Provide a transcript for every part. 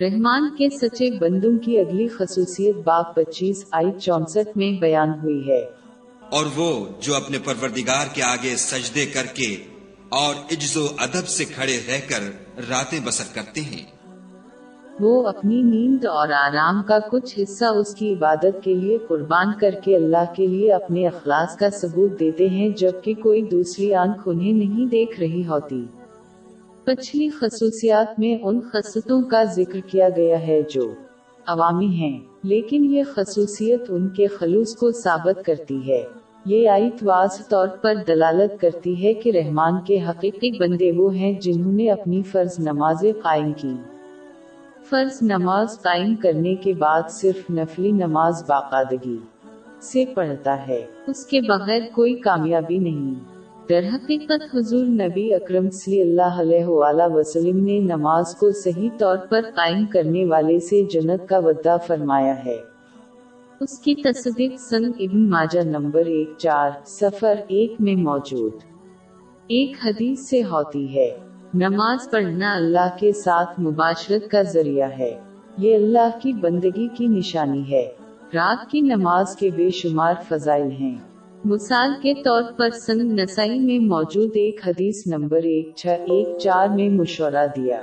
رحمان کے سچے بندوں کی اگلی خصوصیت باپ پچیس آئی چونسٹھ میں بیان ہوئی ہے۔ اور وہ جو اپنے پروردگار کے آگے سجدے کر کے اور عجز و ادب سے کھڑے رہ کر راتیں بسر کرتے ہیں۔ وہ اپنی نیند اور آرام کا کچھ حصہ اس کی عبادت کے لیے قربان کر کے اللہ کے لیے اپنے اخلاص کا ثبوت دیتے ہیں جبکہ کوئی دوسری آنکھ انہیں نہیں دیکھ رہی ہوتی۔ پچھلی خصوصیات میں ان خصوصوں کا ذکر کیا گیا ہے جو عوامی ہیں، لیکن یہ خصوصیت ان کے خلوص کو ثابت کرتی ہے۔ یہ آیت واضح طور پر دلالت کرتی ہے کہ رحمان کے حقیقی بندے وہ ہیں جنہوں نے اپنی فرض نمازیں قائم کی۔ فرض نماز قائم کرنے کے بعد صرف نفلی نماز باقاعدگی سے پڑھتا ہے۔ اس کے بغیر کوئی کامیابی نہیں۔ در حقیقت حضور نبی اکرم صلی اللہ علیہ وآلہ وسلم نے نماز کو صحیح طور پر قائم کرنے والے سے جنت کا ودہ فرمایا ہے۔ اس کی تصدیق سن ابن ماجہ نمبر ایک چار سفر ایک میں موجود۔ ایک حدیث سے ہوتی ہے، نماز پڑھنا اللہ کے ساتھ مباشرت کا ذریعہ ہے۔ یہ اللہ کی بندگی کی نشانی ہے۔ رات کی نماز کے بے شمار فضائل ہیں۔ مثال کے طور پر سنگ نسائی میں موجود ایک حدیث نمبر ایک چھ ایک چار میں مشورہ دیا۔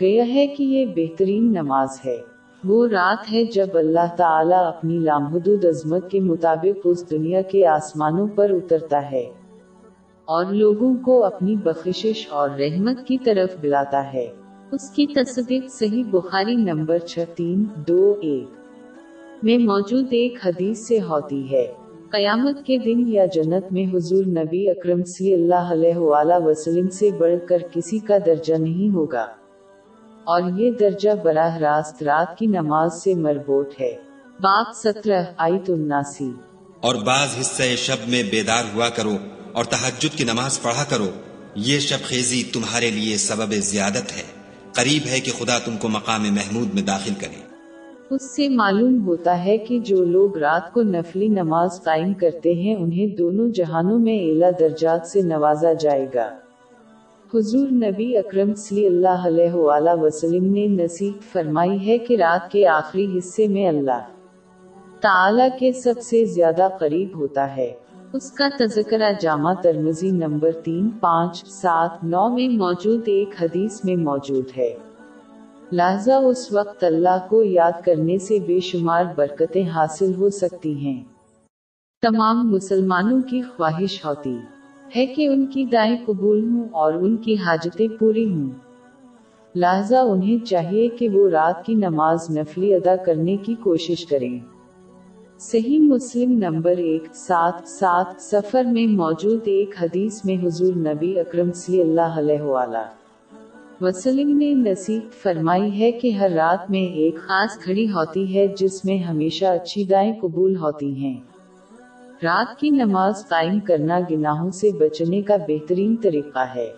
گیا ہے کہ یہ بہترین نماز ہے۔ وہ رات ہے جب اللہ تعالیٰ اپنی لامحدود عظمت کے مطابق اس دنیا کے آسمانوں پر اترتا ہے اور لوگوں کو اپنی بخشش اور رحمت کی طرف بلاتا ہے۔ اس کی تصدیق صحیح بخاری نمبر چھ تین دو ایک میں موجود ایک حدیث سے ہوتی ہے۔ قیامت کے دن یا جنت میں حضور نبی اکرم صلی اللہ علیہ وآلہ وسلم سے بڑھ کر کسی کا درجہ نہیں ہوگا۔ اور یہ درجہ براہ راست رات کی نماز سے مربوط ہے۔ باب سترہ، آیت الناسی اور بعض حصہ شب میں بیدار ہوا کرو اور تحجد کی نماز پڑھا کرو۔ یہ شب خیزی تمہارے لیے سبب زیادت ہے۔ قریب ہے کہ خدا تم کو مقام محمود میں داخل کرے۔ اس سے معلوم ہوتا ہے کہ جو لوگ رات کو نفلی نماز قائم کرتے ہیں، انہیں دونوں جہانوں میں اعلیٰ درجات سے نوازا جائے گا۔ حضور نبی اکرم صلی اللہ علیہ وآلہ وسلم نے نصیب فرمائی ہے کہ رات کے آخری حصے میں اللہ تعالی کے سب سے زیادہ قریب ہوتا ہے۔ اس کا تذکرہ جامع ترمزی نمبر تین، پانچ، سات، نو میں موجود ایک حدیث میں موجود ہے۔ لہذا اس وقت اللہ کو یاد کرنے سے بے شمار برکتیں حاصل ہو سکتی ہیں۔ تمام مسلمانوں کی خواہش ہوتی ہے کہ ان کی دائیں قبول ہوں اور ان کی حاجتیں پوری ہوں۔ لہذا انہیں چاہیے کہ وہ رات کی نماز نفلی ادا کرنے کی کوشش کریں۔ صحیح مسلم نمبر ایک سات سات سفر میں موجود ایک حدیث میں حضور نبی اکرم صلی اللہ علیہ وآلہ۔ وسلم نے نصیب فرمائی ہے کہ ہر رات میں ایک خاص گھڑی ہوتی ہے جس میں ہمیشہ اچھی دائیں قبول ہوتی ہیں۔ رات کی نماز قائم کرنا گناہوں سے بچنے کا بہترین طریقہ ہے۔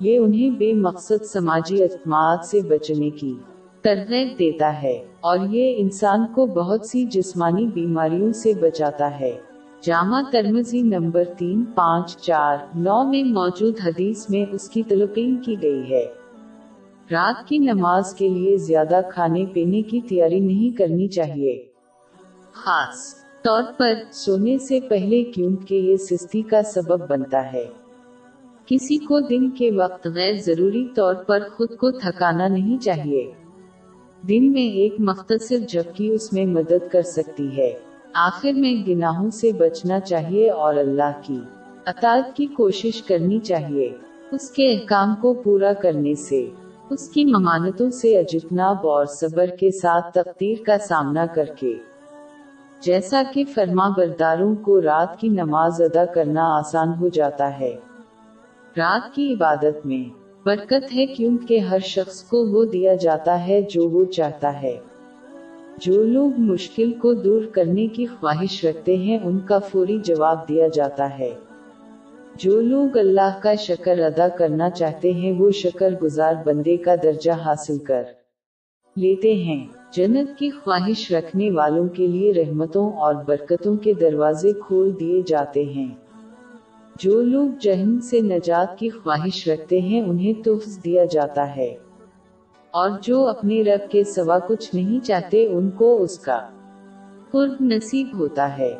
یہ انہیں بے مقصد سماجی اعتماد سے بچنے کی ترغیب دیتا ہے اور یہ انسان کو بہت سی جسمانی بیماریوں سے بچاتا ہے۔ جامع ترمزی نمبر تین، پانچ، چار، نو میں موجود حدیث میں اس کی تلقین کی گئی ہے۔ رات کی نماز کے لیے زیادہ کھانے پینے کی تیاری نہیں کرنی چاہیے۔ خاص طور پر سونے سے پہلے کیونکہ یہ سستی کا سبب بنتا ہے۔ کسی کو دن کے وقت غیر ضروری طور پر خود کو تھکانا نہیں چاہیے۔ دن میں ایک مختصر جھپکی اس میں مدد کر سکتی ہے۔ آخر میں گناہوں سے بچنا چاہیے اور اللہ کی اطاعت کی کوشش کرنی چاہیے۔ اس کے احکام کو پورا کرنے سے، اس کی ممانتوں سے اجتناب اور صبر کے ساتھ تقدیر کا سامنا کر کے۔ جیسا کہ فرما برداروں کو رات کی نماز ادا کرنا آسان ہو جاتا ہے۔ رات کی عبادت میں برکت ہے کیونکہ ہر شخص کو وہ دیا جاتا ہے جو وہ چاہتا ہے۔ جو لوگ مشکل کو دور کرنے کی خواہش رکھتے ہیں، ان کا فوری جواب دیا جاتا ہے۔ جو لوگ اللہ کا شکر ادا کرنا چاہتے ہیں، وہ شکر گزار بندے کا درجہ حاصل کر لیتے ہیں۔ جنت کی خواہش رکھنے والوں کے لیے رحمتوں اور برکتوں کے دروازے کھول دیے جاتے ہیں۔ جو لوگ جہن سے نجات کی خواہش رکھتے ہیں، انہیں تحفظ دیا جاتا ہے۔ اور جو اپنے رب کے سوا کچھ نہیں چاہتے ان کو اس کا قرب نصیب ہوتا ہے۔